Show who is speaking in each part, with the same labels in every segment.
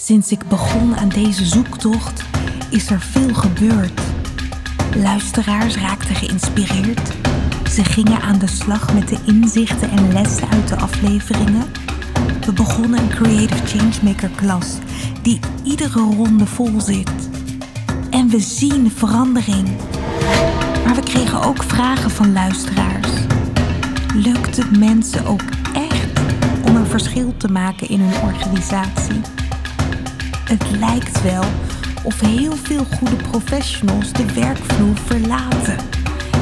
Speaker 1: Sinds ik begon aan deze zoektocht is er veel gebeurd. Luisteraars raakten geïnspireerd. Ze gingen aan de slag met de inzichten en lessen uit de afleveringen. We begonnen een Creative Changemaker klas die iedere ronde vol zit. En we zien verandering. Maar we kregen ook vragen van luisteraars. Lukt het mensen ook echt om een verschil te maken in hun organisatie? Het lijkt wel of heel veel goede professionals de werkvloer verlaten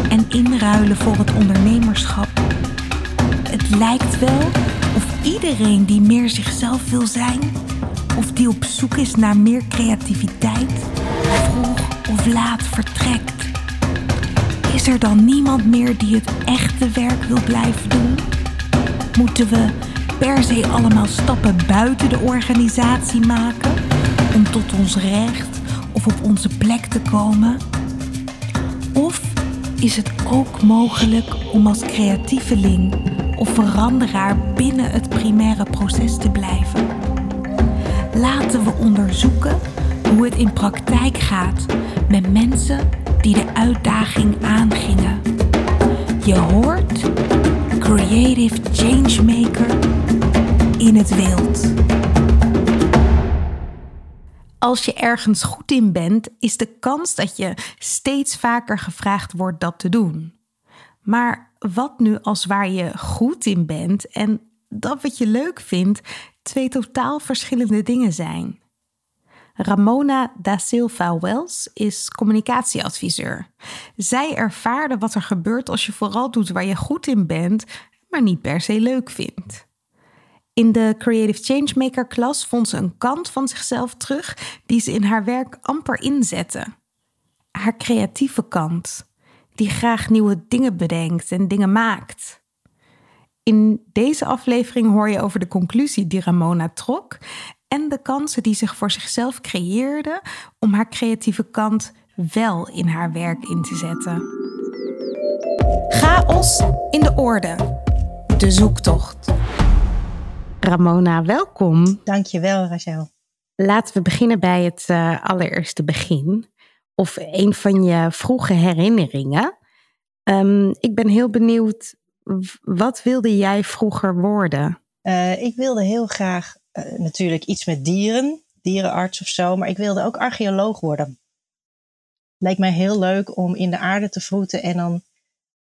Speaker 1: en inruilen voor het ondernemerschap. Het lijkt wel of iedereen die meer zichzelf wil zijn, of die op zoek is naar meer creativiteit, vroeg of laat vertrekt. Is er dan niemand meer die het echte werk wil blijven doen? Moeten we per se allemaal stappen buiten de organisatie maken om tot ons recht of op onze plek te komen? Of is het ook mogelijk om als creatieveling of veranderaar binnen het primaire proces te blijven? Laten we onderzoeken hoe het in praktijk gaat met mensen die de uitdaging aangingen. Je hoort Creative Changemaker in het wild. Als je ergens goed in bent, is de kans dat je steeds vaker gevraagd wordt dat te doen. Maar wat nu als waar je goed in bent en dat wat je leuk vindt twee totaal verschillende dingen zijn? Ramona da Silva Wells is communicatieadviseur. Zij ervaarde wat er gebeurt als je vooral doet waar je goed in bent, maar niet per se leuk vindt. In de Creative Changemaker klas vond ze een kant van zichzelf terug die ze in haar werk amper inzette. Haar creatieve kant, die graag nieuwe dingen bedenkt en dingen maakt. In deze aflevering hoor je over de conclusie die Ramona trok en de kansen die zich voor zichzelf creëerde om haar creatieve kant wel in haar werk in te zetten. Chaos in de orde. De zoektocht. Ramona, welkom.
Speaker 2: Dankjewel, Rachel.
Speaker 1: Laten we beginnen bij het uh, allereerste begin. Of een van je vroege herinneringen. Um, ik ben heel benieuwd, wat wilde jij vroeger worden?
Speaker 2: Uh, ik wilde heel graag uh, natuurlijk iets met dieren, dierenarts of zo, maar ik wilde ook archeoloog worden. Lijkt mij heel leuk om in de aarde te vroeten en dan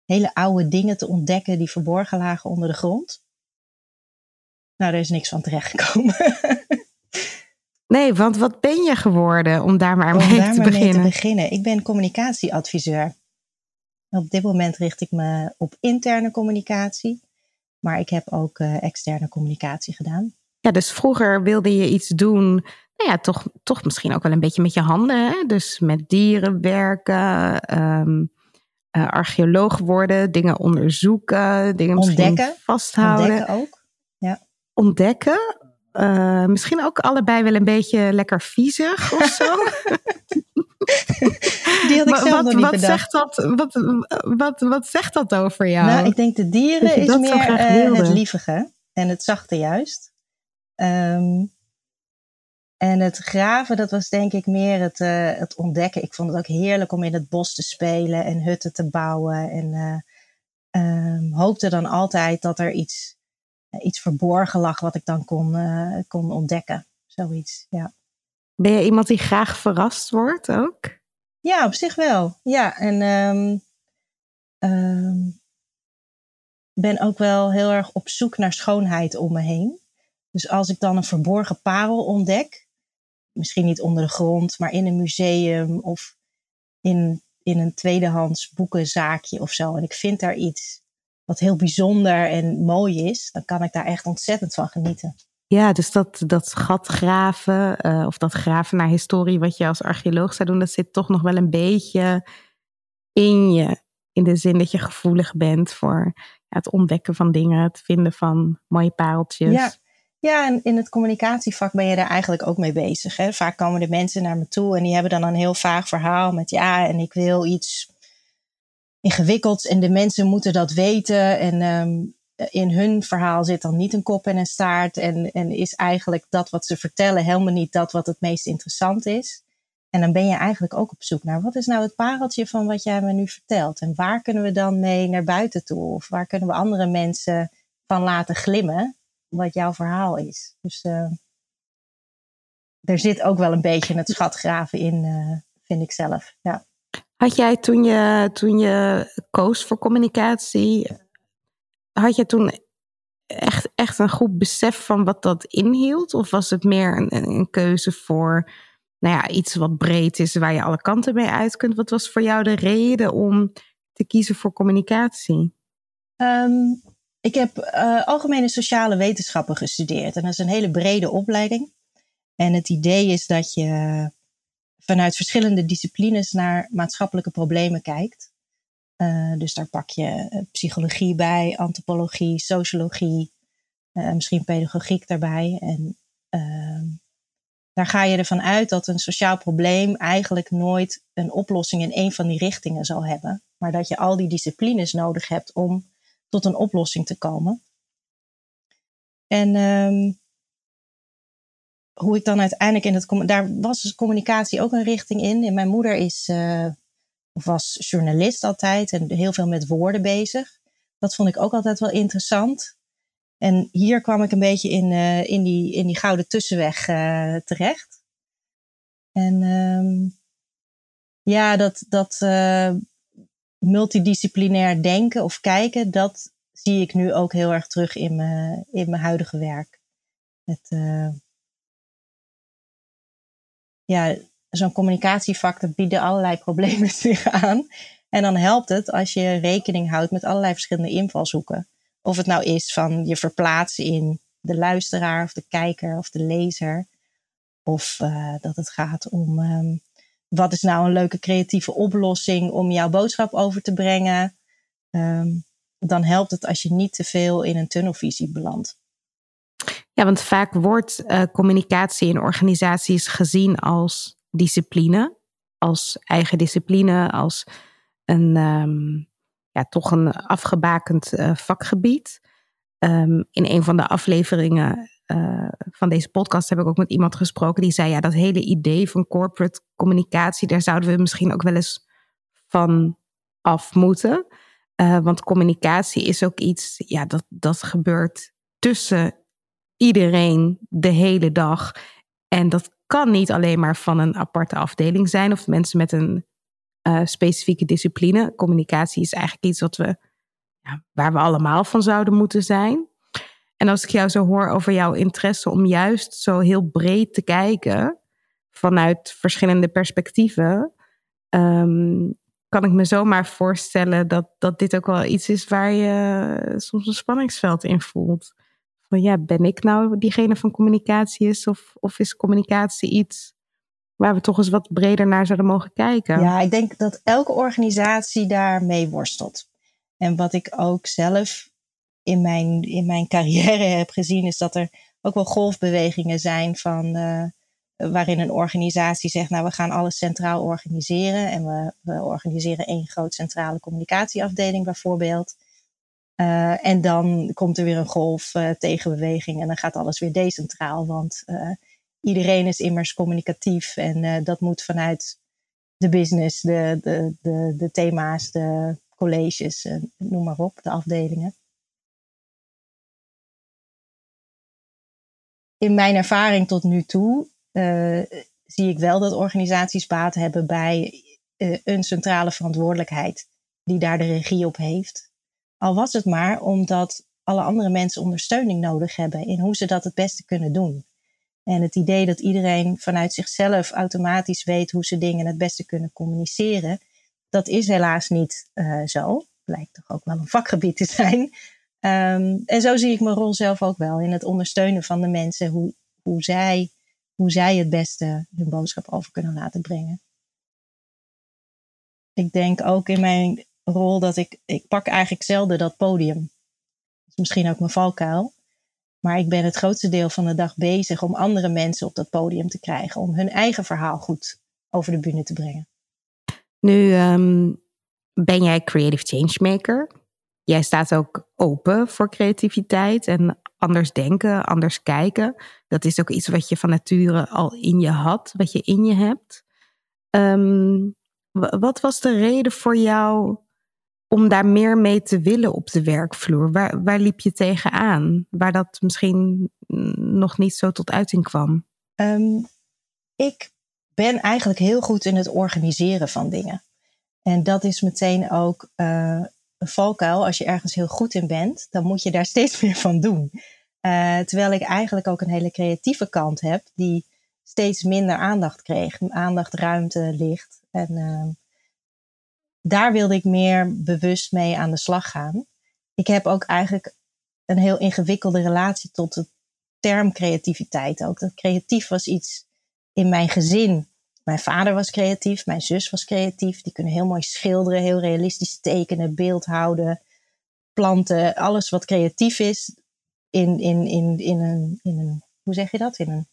Speaker 2: hele oude dingen te ontdekken die verborgen lagen onder de grond. Nou, er is niks van terechtgekomen.
Speaker 1: nee, want wat ben je geworden om daar maar,
Speaker 2: om
Speaker 1: mee,
Speaker 2: daar
Speaker 1: te
Speaker 2: maar
Speaker 1: beginnen?
Speaker 2: mee te beginnen? Ik ben communicatieadviseur. Op dit moment richt ik me op interne communicatie, maar ik heb ook uh, externe communicatie gedaan.
Speaker 1: Ja, dus vroeger wilde je iets doen, nou ja, toch, toch misschien ook wel een beetje met je handen. Hè? Dus met dieren werken, um, uh, archeoloog worden, dingen onderzoeken, dingen
Speaker 2: ontdekken,
Speaker 1: vasthouden.
Speaker 2: Ontdekken ook.
Speaker 1: Ontdekken. Uh, misschien ook allebei wel een beetje lekker viezig of zo.
Speaker 2: Die had ik zelf
Speaker 1: wat,
Speaker 2: nog niet
Speaker 1: wat
Speaker 2: bedacht.
Speaker 1: Zegt dat, wat, wat, wat zegt dat over jou?
Speaker 2: Nou, ik denk de dieren
Speaker 1: Dat
Speaker 2: is meer uh,
Speaker 1: wilde.
Speaker 2: het lievige en het zachte juist. Um, en het graven, dat was denk ik meer het, uh, het ontdekken. Ik vond het ook heerlijk om in het bos te spelen en hutten te bouwen. En um, hoopte dan altijd dat er iets, iets verborgen lag wat ik dan kon, uh, kon ontdekken. Zoiets, ja.
Speaker 1: Ben je iemand die graag verrast wordt ook?
Speaker 2: Ja, op zich wel. Ja, en um, um, ben ook wel heel erg op zoek naar schoonheid om me heen. Dus als ik dan een verborgen parel ontdek, misschien niet onder de grond, maar in een museum of in, in een tweedehands boekenzaakje of zo. En ik vind daar iets wat heel bijzonder en mooi is, dan kan ik daar echt ontzettend van genieten.
Speaker 1: Ja, dus dat, dat gat graven uh, of dat graven naar historie, wat je als archeoloog zou doen, dat zit toch nog wel een beetje in je. In de zin dat je gevoelig bent voor ja, het ontdekken van dingen, het vinden van mooie pareltjes.
Speaker 2: Ja. Ja, en in het communicatievak ben je daar eigenlijk ook mee bezig. Hè? Vaak komen de mensen naar me toe en die hebben dan een heel vaag verhaal met ja, en ik wil iets ingewikkelds en de mensen moeten dat weten. En um, in hun verhaal zit dan niet een kop en een staart. En, en is eigenlijk dat wat ze vertellen helemaal niet dat wat het meest interessant is. En dan ben je eigenlijk ook op zoek naar wat is nou het pareltje van wat jij me nu vertelt? En waar kunnen we dan mee naar buiten toe? Of waar kunnen we andere mensen van laten glimmen wat jouw verhaal is? Dus uh, er zit ook wel een beetje het schatgraven in, uh, vind ik zelf. Ja.
Speaker 1: Had jij toen je, toen je koos voor communicatie, had je toen echt, echt een goed besef van wat dat inhield? Of was het meer een, een keuze voor nou ja, iets wat breed is waar je alle kanten mee uit kunt? Wat was voor jou de reden om te kiezen voor communicatie?
Speaker 2: Um, ik heb uh, algemene sociale wetenschappen gestudeerd en dat is een hele brede opleiding. En het idee is dat je vanuit verschillende disciplines naar maatschappelijke problemen kijkt. Uh, dus daar pak je eh, psychologie bij, antropologie, sociologie, uh, misschien pedagogiek daarbij. En uh, daar ga je ervan uit dat een sociaal probleem eigenlijk nooit een oplossing in een van die richtingen zal hebben. Maar dat je al die disciplines nodig hebt om tot een oplossing te komen. En um, hoe ik dan uiteindelijk in het. Daar was dus communicatie ook een richting in. En mijn moeder is, uh, was journalist altijd en heel veel met woorden bezig. Dat vond ik ook altijd wel interessant. En hier kwam ik een beetje in, uh, in, die, in die gouden tussenweg uh, terecht. En um, ja, dat, dat multidisciplinair denken of kijken, dat zie ik nu ook heel erg terug in mijn, in mijn huidige werk. Het, ja, zo'n communicatievak, dat bieden allerlei problemen zich aan. En dan helpt het als je rekening houdt met allerlei verschillende invalshoeken. Of het nou is van je verplaatsen in de luisteraar of de kijker of de lezer. Of uh, dat het gaat om um, wat is nou een leuke creatieve oplossing om jouw boodschap over te brengen. Um, dan helpt het als je niet te veel in een tunnelvisie belandt.
Speaker 1: Ja, want vaak wordt uh, communicatie in organisaties gezien als discipline, als eigen discipline, als een um, ja, toch een afgebakend uh, vakgebied. Um, in een van de afleveringen uh, van deze podcast heb ik ook met iemand gesproken die zei: ja, dat hele idee van corporate communicatie, daar zouden we misschien ook wel eens van af moeten. want communicatie is ook iets, ja, dat, dat gebeurt tussen iedereen de hele dag. En dat kan niet alleen maar van een aparte afdeling zijn of mensen met een uh, specifieke discipline. Communicatie is eigenlijk iets wat we, ja, waar we allemaal van zouden moeten zijn. En als ik jou zo hoor over jouw interesse om juist zo heel breed te kijken vanuit verschillende perspectieven, um, kan ik me zomaar voorstellen dat, dat dit ook wel iets is waar je soms een spanningsveld in voelt ja, ben ik nou diegene van communicatie is? Of, of is communicatie iets waar we toch eens wat breder naar zouden mogen kijken?
Speaker 2: Ja, ik denk dat elke organisatie daarmee worstelt. En wat ik ook zelf in mijn, in mijn carrière heb gezien, is dat er ook wel golfbewegingen zijn van. Uh, waarin een organisatie zegt, nou we gaan alles centraal organiseren en we, we organiseren één groot centrale communicatieafdeling bijvoorbeeld. Uh, en dan komt er weer een golf uh, tegenbeweging en dan gaat alles weer decentraal. Want uh, iedereen is immers communicatief en dat moet vanuit de business, de, de, de, de thema's, de colleges, noem maar op, de afdelingen. In mijn ervaring tot nu toe zie ik wel dat organisaties baat hebben bij een centrale verantwoordelijkheid die daar de regie op heeft. Al was het maar omdat alle andere mensen ondersteuning nodig hebben in hoe ze dat het beste kunnen doen. En het idee dat iedereen vanuit zichzelf automatisch weet hoe ze dingen het beste kunnen communiceren, dat is helaas niet uh, zo. Blijkt toch ook wel een vakgebied te zijn. Um, en zo zie ik mijn rol zelf ook wel in het ondersteunen van de mensen, hoe, hoe, zij, hoe zij het beste hun boodschap over kunnen laten brengen. Ik denk ook in mijn rol dat ik, ik pak eigenlijk zelden dat podium. Is misschien ook mijn valkuil. Maar ik ben het grootste deel van de dag bezig om andere mensen op dat podium te krijgen. Om hun eigen verhaal goed over de bühne te brengen.
Speaker 1: Nu um, ben jij creative changemaker. jij staat ook open voor creativiteit en anders denken, anders kijken. Dat is ook iets wat je van nature al in je had, wat je in je hebt. Ehm, wat was de reden voor jou om daar meer mee te willen op de werkvloer? Waar, waar liep je tegenaan? Waar dat misschien nog niet zo tot uiting kwam?
Speaker 2: Ehm, ik ben eigenlijk heel goed in het organiseren van dingen. En dat is meteen ook uh, een valkuil. Als je ergens heel goed in bent, dan moet je daar steeds meer van doen. Uh, terwijl ik eigenlijk ook een hele creatieve kant heb, die steeds minder aandacht kreeg. Aandacht, ruimte, licht. En uh, daar wilde ik meer bewust mee aan de slag gaan. Ik heb ook eigenlijk een heel ingewikkelde relatie tot de term creativiteit. Ook dat creatief was iets in mijn gezin. Mijn vader was creatief, mijn zus was creatief. Die kunnen heel mooi schilderen, heel realistisch tekenen, beeld houden, planten. Alles wat creatief is in, in, in, in, een, in een, hoe zeg je dat? In een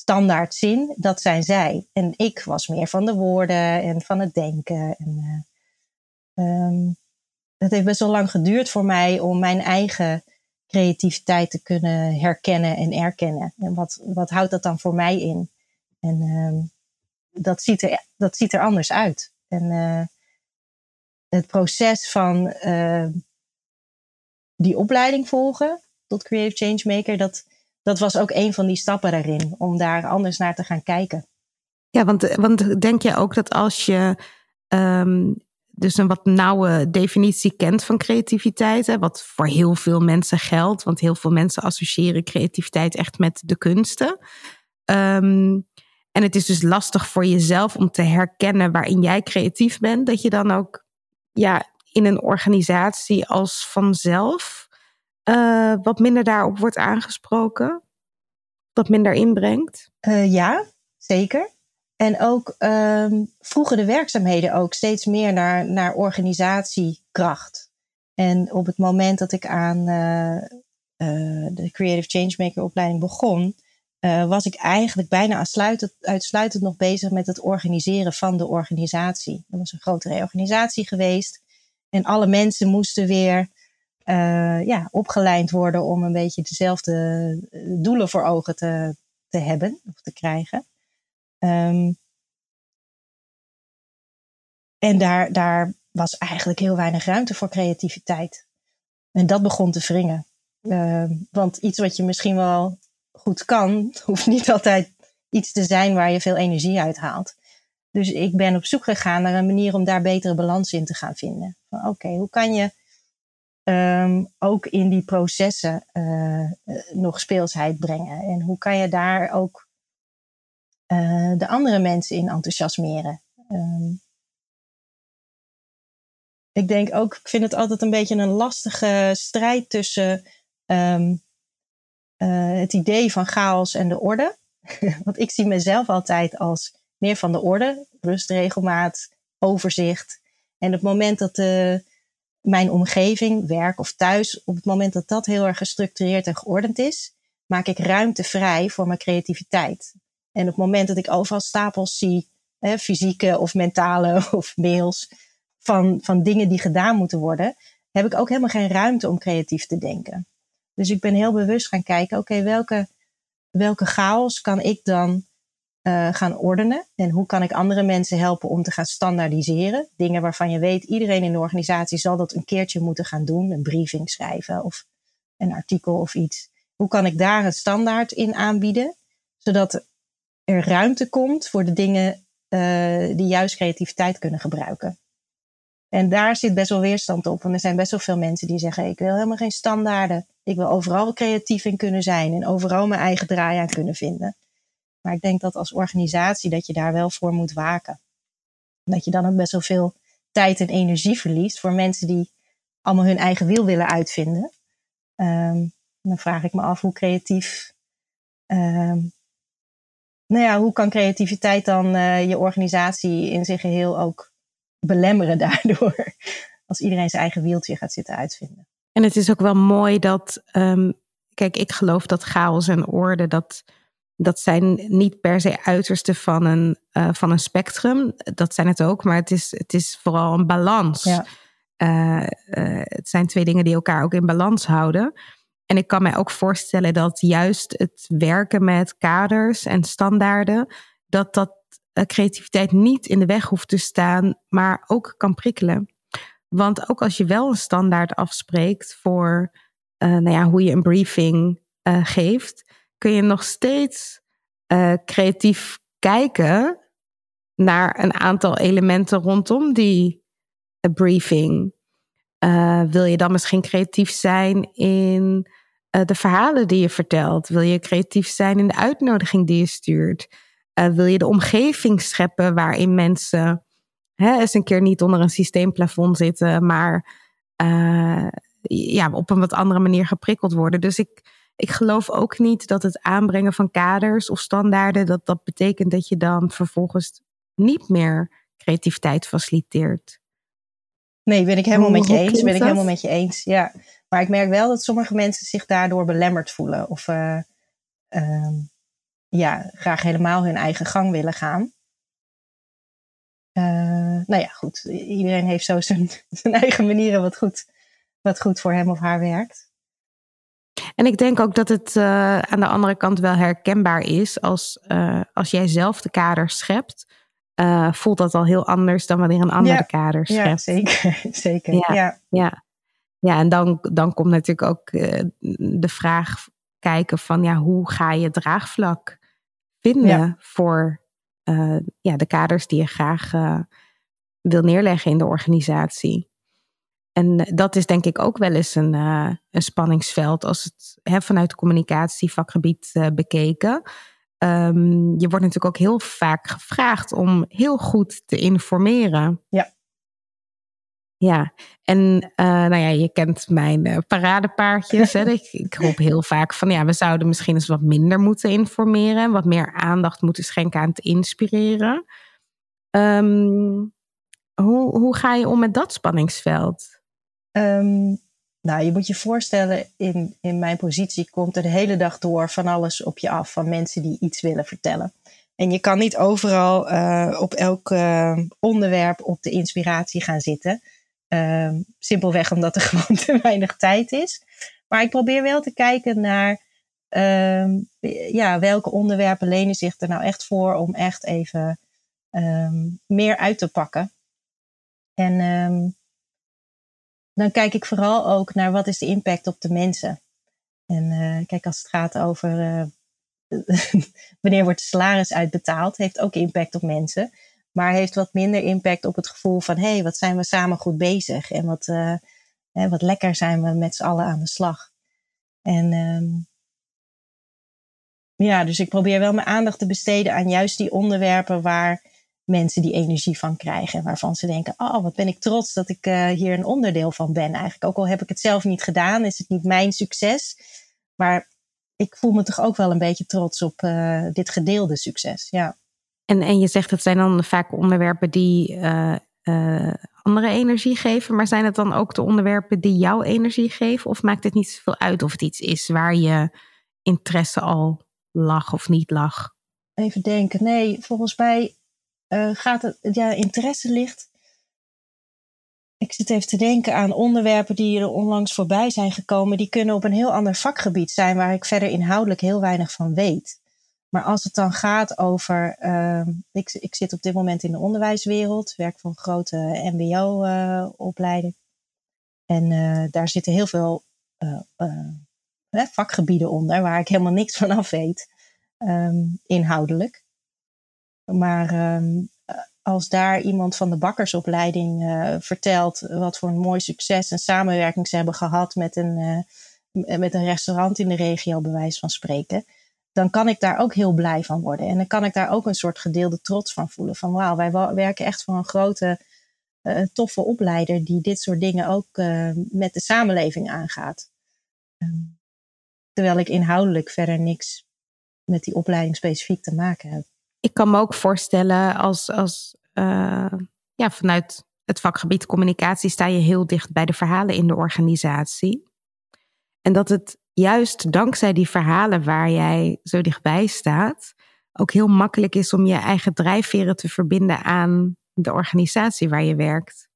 Speaker 2: standaard zin, dat zijn zij. En ik was meer van de woorden en van het denken. En, uh, het heeft best wel lang geduurd voor mij om mijn eigen creativiteit te kunnen herkennen en erkennen. En wat, wat houdt dat dan voor mij in? En uh, dat, ziet er, dat ziet er anders uit. En uh, het proces van uh, die opleiding volgen tot Creative Changemaker, dat, dat was ook een van die stappen daarin, om daar anders naar te gaan kijken.
Speaker 1: Ja, want, want denk je ook dat als je um, dus een wat nauwe definitie kent van creativiteit, hè, wat voor heel veel mensen geldt, want heel veel mensen associëren creativiteit echt met de kunsten. Um, en het is dus lastig voor jezelf om te herkennen waarin jij creatief bent, dat je dan ook ja, in een organisatie als vanzelf uh, wat minder daarop wordt aangesproken, wat minder inbrengt?
Speaker 2: Uh, ja, zeker. En ook um, vroegen de werkzaamheden ook steeds meer naar, naar organisatiekracht. En op het moment dat ik aan uh, de Creative Changemaker opleiding begon, was ik eigenlijk bijna uitsluitend, uitsluitend nog bezig met het organiseren van de organisatie. Dat was een grote reorganisatie geweest. En alle mensen moesten weer uh, ja, opgeleid worden om een beetje dezelfde eh, doelen voor ogen te, te hebben of te krijgen. Um, en daar, daar was eigenlijk heel weinig ruimte voor creativiteit. En dat begon te wringen. Uh, want iets wat je misschien wel goed kan, hoeft niet altijd iets te zijn waar je veel energie uit haalt. Dus ik ben op zoek gegaan naar een manier om daar betere balans in te gaan vinden. Oké, hoe kan je um, ook in die processen uh, nog speelsheid brengen? En hoe kan je daar ook uh, de andere mensen in enthousiasmeren? Um, ik denk ook, ik vind het altijd een beetje een lastige strijd tussen uh, het idee van chaos en de orde. Want ik zie mezelf altijd als meer van de orde, rust, regelmaat, overzicht. En op het moment dat de, mijn omgeving, werk of thuis, op het moment dat dat heel erg gestructureerd en geordend is, maak ik ruimte vrij voor mijn creativiteit. En op het moment dat ik overal stapels zie, hè, fysieke of mentale of mails, van, van dingen die gedaan moeten worden, heb ik ook helemaal geen ruimte om creatief te denken. Dus ik ben heel bewust gaan kijken, oké, welke, welke chaos kan ik dan uh, gaan ordenen? En hoe kan ik andere mensen helpen om te gaan standaardiseren? Dingen waarvan je weet, iedereen in de organisatie zal dat een keertje moeten gaan doen. Een briefing schrijven of een artikel of iets. Hoe kan ik daar een standaard in aanbieden? Zodat er ruimte komt voor de dingen uh, die juist creativiteit kunnen gebruiken. En daar zit best wel weerstand op. Want er zijn best wel veel mensen die zeggen: Ik wil helemaal geen standaarden. Ik wil overal creatief in kunnen zijn en overal mijn eigen draai aan kunnen vinden. Maar ik denk dat als organisatie dat je daar wel voor moet waken. Dat je dan ook best wel veel tijd en energie verliest voor mensen die allemaal hun eigen wiel willen uitvinden. Um, dan vraag ik me af hoe creatief. Um, nou ja, hoe kan creativiteit dan uh, je organisatie in zich geheel ook belemmeren daardoor? Als iedereen zijn eigen wieltje gaat zitten uitvinden.
Speaker 1: En het is ook wel mooi dat, um, kijk, ik geloof dat chaos en orde, dat, dat zijn niet per se uitersten van een, uh, van een spectrum. Dat zijn het ook, maar het is, het is vooral een balans. Ja. het zijn twee dingen die elkaar ook in balans houden. En ik kan mij ook voorstellen dat juist het werken met kaders en standaarden, dat dat creativiteit niet in de weg hoeft te staan, maar ook kan prikkelen. Want ook als je wel een standaard afspreekt voor nou ja, hoe je een briefing geeft, kun je nog steeds creatief kijken naar een aantal elementen rondom die eh, briefing. Uh, wil je dan misschien creatief zijn in de verhalen die je vertelt? Wil je creatief zijn in de uitnodiging die je stuurt? Wil je de omgeving scheppen waarin mensen hè, eens een keer niet onder een systeemplafond zitten, maar ja, op een wat andere manier geprikkeld worden? Dus ik, ik geloof ook niet dat het aanbrengen van kaders of standaarden, dat dat betekent dat je dan vervolgens niet meer creativiteit faciliteert.
Speaker 2: Nee, ben ik helemaal met je eens. Ben ik helemaal met je eens. Ja. Maar ik merk wel dat sommige mensen zich daardoor belemmerd voelen. Of uh, uh, ja, graag helemaal hun eigen gang willen gaan. Uh, nou ja, goed. Iedereen heeft zo zijn, zijn eigen manieren wat goed, wat goed voor hem of haar werkt.
Speaker 1: En ik denk ook dat het uh, aan de andere kant wel herkenbaar is als, uh, als jij zelf de kaders schept uh, voelt dat al heel anders dan wanneer een andere ja, kader schept.
Speaker 2: Ja, zeker. zeker. Ja, ja.
Speaker 1: ja. ja en dan, dan komt natuurlijk ook de vraag kijken van ja, hoe ga je draagvlak vinden ja. voor ja, de kaders die je graag wil neerleggen in de organisatie. En dat is denk ik ook wel eens een, een spanningsveld als het hè, vanuit communicatievakgebied bekeken. Um, je wordt natuurlijk ook heel vaak gevraagd om heel goed te informeren.
Speaker 2: Ja.
Speaker 1: Ja, en uh, nou ja, je kent mijn paradepaardjes. hè? Ik, ik roep heel vaak van ja, we zouden misschien eens wat minder moeten informeren. Wat meer aandacht moeten schenken aan het inspireren. Um, hoe, hoe ga je om met dat spanningsveld?
Speaker 2: Um, nou, je moet je voorstellen, in, in mijn positie komt er de hele dag door van alles op je af, van mensen die iets willen vertellen. En je kan niet overal uh, op elk uh, onderwerp op de inspiratie gaan zitten. Uh, simpelweg omdat er gewoon te weinig tijd is. Maar ik probeer wel te kijken naar ehm, ja, welke onderwerpen lenen zich er nou echt voor om echt even ehm, meer uit te pakken. En dan kijk ik vooral ook naar wat is de impact op de mensen. En uh, kijk, als het gaat over uh, wanneer wordt de salaris uitbetaald, heeft ook impact op mensen. Maar heeft wat minder impact op het gevoel van hé, hey, wat zijn we samen goed bezig en wat, uh, hè, wat lekker zijn we met z'n allen aan de slag. En um, ja, dus ik probeer wel mijn aandacht te besteden aan juist die onderwerpen waar mensen die energie van krijgen. Waarvan ze denken, oh wat ben ik trots dat ik uh, hier een onderdeel van ben. Eigenlijk ook al heb ik het zelf niet gedaan, is het niet mijn succes. Maar ik voel me toch ook wel een beetje trots op uh, dit gedeelde succes. Ja.
Speaker 1: En, en je zegt dat zijn dan vaak onderwerpen die uh, andere energie geven. Maar zijn het dan ook de onderwerpen die jouw energie geven? Of maakt het niet zoveel uit of het iets is waar je interesse al lag of niet lag?
Speaker 2: Even denken. Nee, volgens mij uh, gaat het, ja, interesse ligt. Ik zit even te denken aan onderwerpen die er onlangs voorbij zijn gekomen. Die kunnen op een heel ander vakgebied zijn waar ik verder inhoudelijk heel weinig van weet. Maar als het dan gaat over. Uh, ik, ik zit op dit moment in de onderwijswereld, werk een grote MBO-opleiding. En uh, daar zitten heel veel vakgebieden onder waar ik helemaal niks van af weet, um, inhoudelijk. Maar um, als daar iemand van de bakkersopleiding uh, vertelt wat voor een mooi succes en samenwerking ze hebben gehad met een, uh, met een restaurant in de regio, bij wijze van spreken, dan kan ik daar ook heel blij van worden. En dan kan ik daar ook een soort gedeelde trots van voelen. Van wauw, wij werken echt voor een grote, uh, toffe opleider die dit soort dingen ook met de samenleving aangaat. Um, terwijl ik inhoudelijk verder niks met die opleiding specifiek te maken heb
Speaker 1: ik kan me ook voorstellen als, als uh, ja, vanuit het vakgebied communicatie sta je heel dicht bij de verhalen in de organisatie. En dat het juist dankzij die verhalen waar jij zo dichtbij staat, ook heel makkelijk is om je eigen drijfveren te verbinden aan de organisatie waar je werkt.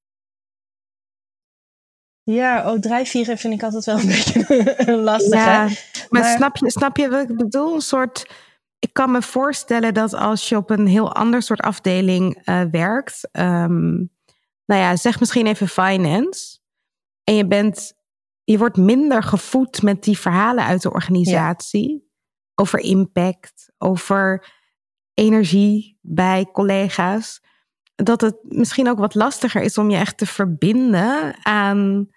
Speaker 2: Ja, oh, drijfvieren vind ik altijd wel een beetje lastig. Ja,
Speaker 1: maar, snap, je, snap je wat ik bedoel? Een soort. Ik kan me voorstellen dat als je op een heel ander soort afdeling uh, werkt, um, nou ja, zeg misschien even finance, en je bent, je wordt minder gevoed met die verhalen uit de organisatie over impact, over energie bij collega's, dat het misschien ook wat lastiger is om je echt te verbinden aan,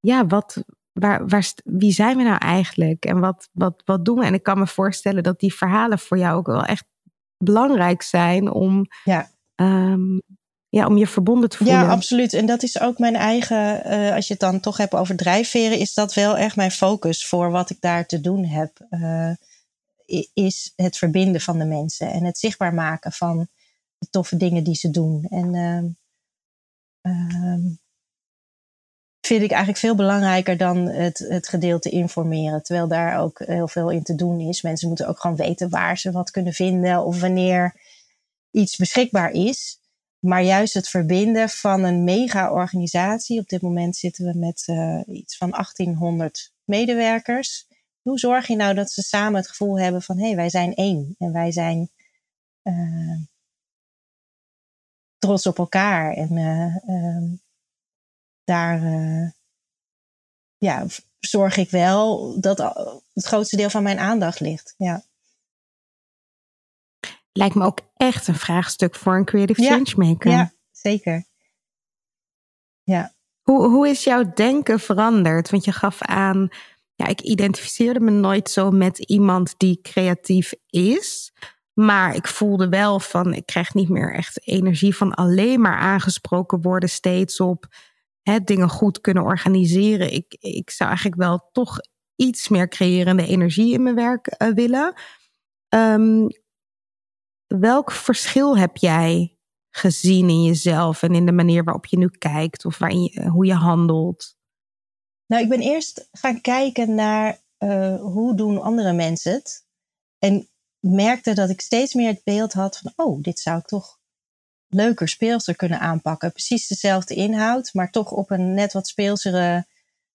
Speaker 1: ja, wat, waar, waar, wie zijn we nou eigenlijk en wat, wat, wat doen we? En ik kan me voorstellen dat die verhalen voor jou ook wel echt belangrijk zijn om, ja. Um, ja, om je verbonden te voelen.
Speaker 2: Ja, absoluut. En dat is ook mijn eigen, uh, als je het dan toch hebt over drijfveren, is dat wel echt mijn focus voor wat ik daar te doen heb. Uh, is het verbinden van de mensen en het zichtbaar maken van de toffe dingen die ze doen. En uh, vind ik eigenlijk veel belangrijker dan het, het gedeelte informeren. Terwijl daar ook heel veel in te doen is. Mensen moeten ook gewoon weten waar ze wat kunnen vinden of wanneer iets beschikbaar is. Maar juist het verbinden van een mega-organisatie. Op dit moment zitten we met uh, iets van 1800 medewerkers. Hoe zorg je nou dat ze samen het gevoel hebben van hé, hey, wij zijn één en wij zijn uh, trots op elkaar. En uh, daar ja, zorg ik wel dat het grootste deel van mijn aandacht ligt. Ja.
Speaker 1: Lijkt me ook echt een vraagstuk voor een creative ja, changemaker.
Speaker 2: Ja, zeker. Ja.
Speaker 1: Hoe, hoe is jouw denken veranderd? Want je gaf aan, ja, ik identificeerde me nooit zo met iemand die creatief is. Maar ik voelde wel van, ik krijg niet meer echt energie van alleen maar aangesproken worden steeds op hè, dingen goed kunnen organiseren. Ik, ik zou eigenlijk wel toch iets meer creërende energie in mijn werk uh, willen. Um, welk verschil heb jij gezien in jezelf en in de manier waarop je nu kijkt of je, hoe je handelt?
Speaker 2: Nou, ik ben eerst gaan kijken naar uh, hoe doen andere mensen het. En merkte dat ik steeds meer het beeld had van, oh, dit zou ik toch leuker, speelser kunnen aanpakken. Precies dezelfde inhoud, maar toch op een net wat speelsere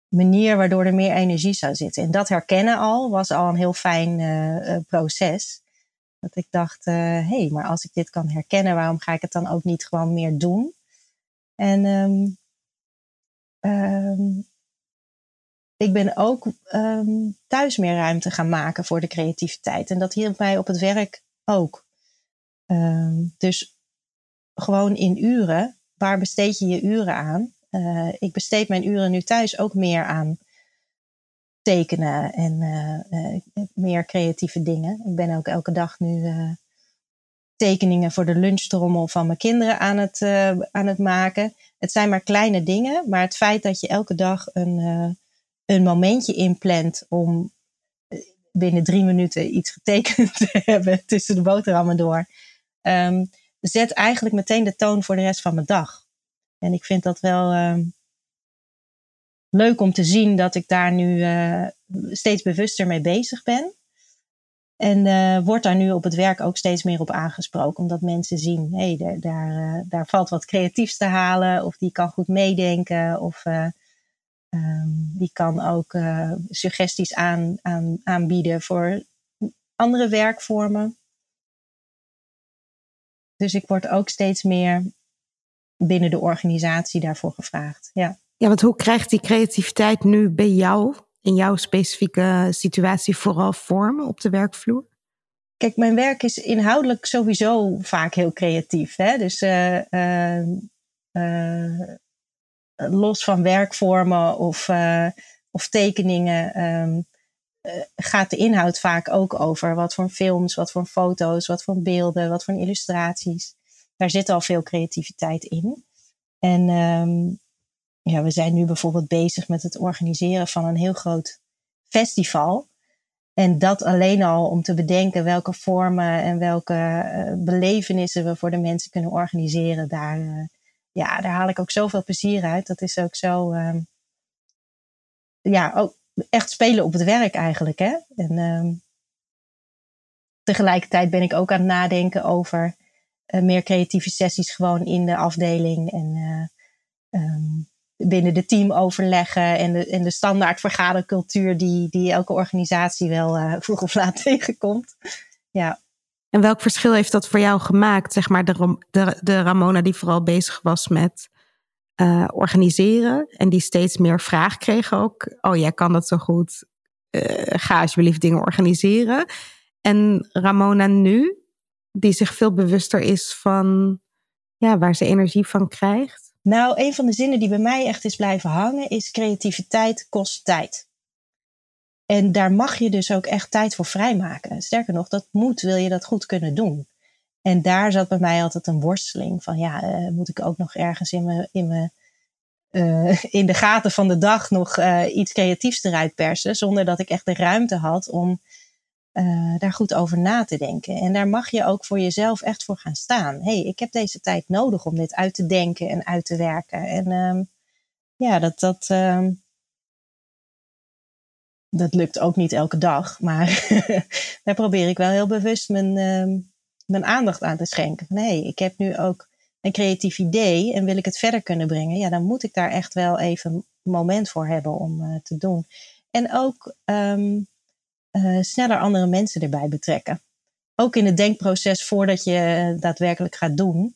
Speaker 2: manier, waardoor er meer energie zou zitten. En dat herkennen al was al een heel fijn uh, proces. Dat ik dacht, hé, uh, hey, maar als ik dit kan herkennen, waarom ga ik het dan ook niet gewoon meer doen? En um, um, ik ben ook um, thuis meer ruimte gaan maken voor de creativiteit. En dat hielp mij op het werk ook. dus gewoon in uren, waar besteed je je uren aan? Uh, ik besteed mijn uren nu thuis ook meer aan tekenen en uh, meer creatieve dingen. Ik ben ook elke dag nu tekeningen voor de lunchtrommel van mijn kinderen aan het, aan het maken. Het zijn maar kleine dingen, maar het feit dat je elke dag een, een momentje inplant om binnen drie minuten iets getekend te hebben tussen de boterhammen door, um, zet eigenlijk meteen de toon voor de rest van mijn dag. En ik vind dat wel um, leuk om te zien dat ik daar nu uh, steeds bewuster mee bezig ben. En uh, wordt daar nu op het werk ook steeds meer op aangesproken, omdat mensen zien, hé, hey, daar, daar, daar valt wat creatiefs te halen, of die kan goed meedenken, of um, die kan ook suggesties aan, aan, aanbieden voor andere werkvormen. Dus ik word ook steeds meer binnen de organisatie daarvoor gevraagd. Ja.
Speaker 1: Ja, want hoe krijgt die creativiteit nu bij jou, in jouw specifieke situatie, vooral vorm op de werkvloer?
Speaker 2: Kijk, mijn werk is inhoudelijk sowieso vaak heel creatief. Hè? Dus uh, uh, uh, los van werkvormen of, of tekeningen um, gaat de inhoud vaak ook over wat voor films, wat voor foto's, wat voor beelden, wat voor illustraties. Daar zit al veel creativiteit in. En um, ja, we zijn nu bijvoorbeeld bezig met het organiseren van een heel groot festival. En dat alleen al om te bedenken welke vormen en welke uh, belevenissen we voor de mensen kunnen organiseren. Daar, uh, ja, daar haal ik ook zoveel plezier uit. Dat is ook zo, uh, ja, ook echt spelen op het werk eigenlijk. Hè? En um, tegelijkertijd ben ik ook aan het nadenken over uh, meer creatieve sessies gewoon in de afdeling. En um, binnen de teamoverleggen en de, en de standaard vergadercultuur die, die elke organisatie wel uh, vroeg of laat tegenkomt. Ja.
Speaker 1: En welk verschil heeft dat voor jou gemaakt? Zeg maar de, de, de Ramona die vooral bezig was met uh, organiseren en die steeds meer vraag kreeg ook. Oh, jij kan dat zo goed. Uh, ga alsjeblieft dingen organiseren. En Ramona nu, die zich veel bewuster is van ja, waar ze energie van krijgt.
Speaker 2: Nou, een van de zinnen die bij mij echt is blijven hangen is creativiteit kost tijd. En daar mag je dus ook echt tijd voor vrijmaken. Sterker nog, dat moet, wil je dat goed kunnen doen. En daar zat bij mij altijd een worsteling van, ja, uh, moet ik ook nog ergens in mijn, in uh, in de gaten van de dag nog uh, iets creatiefs eruit persen, zonder dat ik echt de ruimte had om daar goed over na te denken. En daar mag je ook voor jezelf echt voor gaan staan. hey, ik heb deze tijd nodig om dit uit te denken en uit te werken. En um, ja, dat, dat, um, dat lukt ook niet elke dag, maar daar probeer ik wel heel bewust mijn, um, mijn aandacht aan te schenken. Hey, ik heb nu ook een creatief idee en wil ik het verder kunnen brengen, ja, dan moet ik daar echt wel even een moment voor hebben om uh, te doen. En ook um, uh, sneller andere mensen erbij betrekken. Ook in het denkproces voordat je daadwerkelijk gaat doen.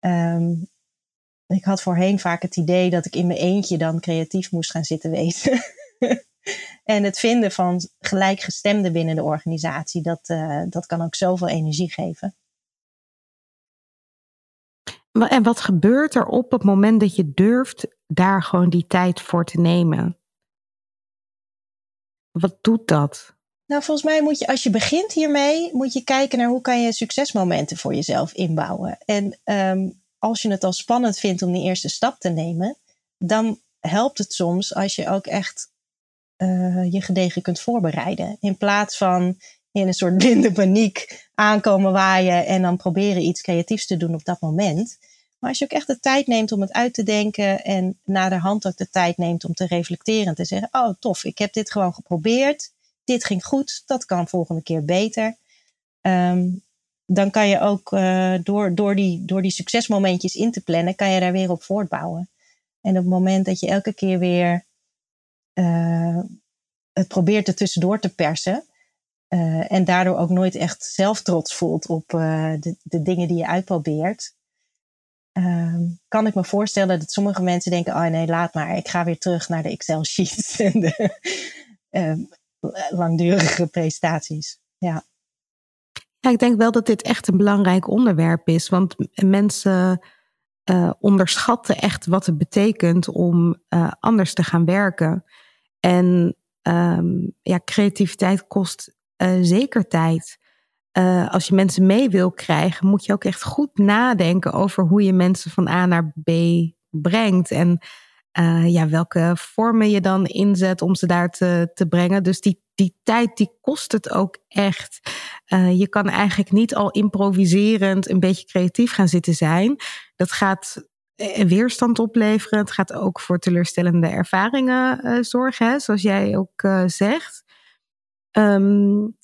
Speaker 2: Um, ik had voorheen vaak het idee dat ik in mijn eentje dan creatief moest gaan zitten wezen. en het vinden van gelijkgestemden binnen de organisatie, dat, uh, dat kan ook zoveel energie geven.
Speaker 1: En wat gebeurt er op het moment dat je durft daar gewoon die tijd voor te nemen? Wat doet dat?
Speaker 2: Nou, volgens mij moet je, als je begint hiermee, moet je kijken naar hoe kan je succesmomenten voor jezelf inbouwen. En um, als je het al spannend vindt om die eerste stap te nemen, dan helpt het soms als je ook echt uh, je gedegen kunt voorbereiden. In plaats van in een soort blinde paniek aankomen waaien en dan proberen iets creatiefs te doen op dat moment. Maar als je ook echt de tijd neemt om het uit te denken en na de hand ook de tijd neemt om te reflecteren en te zeggen: Oh, tof, ik heb dit gewoon geprobeerd. Dit ging goed, dat kan volgende keer beter. Um, dan kan je ook uh, door, door, die, door die succesmomentjes in te plannen, kan je daar weer op voortbouwen. En op het moment dat je elke keer weer uh, het probeert er tussendoor te persen, uh, en daardoor ook nooit echt zelf trots voelt op de, de dingen die je uitprobeert, um, kan ik me voorstellen dat sommige mensen denken: oh nee, laat maar, ik ga weer terug naar de Excel-sheets en de um, langdurige presentaties. Ja.
Speaker 1: ja, ik denk wel dat dit echt een belangrijk onderwerp is, want mensen onderschatten echt wat het betekent om anders te gaan werken. En um, ja, creativiteit kost uh, zeker tijd uh, als je mensen mee wil krijgen, moet je ook echt goed nadenken over hoe je mensen van A naar B brengt. En uh, ja, welke vormen je dan inzet om ze daar te, te brengen. Dus die, die tijd, die kost het ook echt. Je kan eigenlijk niet al improviserend een beetje creatief gaan zitten zijn. Dat gaat weerstand opleveren. Het gaat ook voor teleurstellende ervaringen zorgen, hè, zoals jij ook zegt. Um,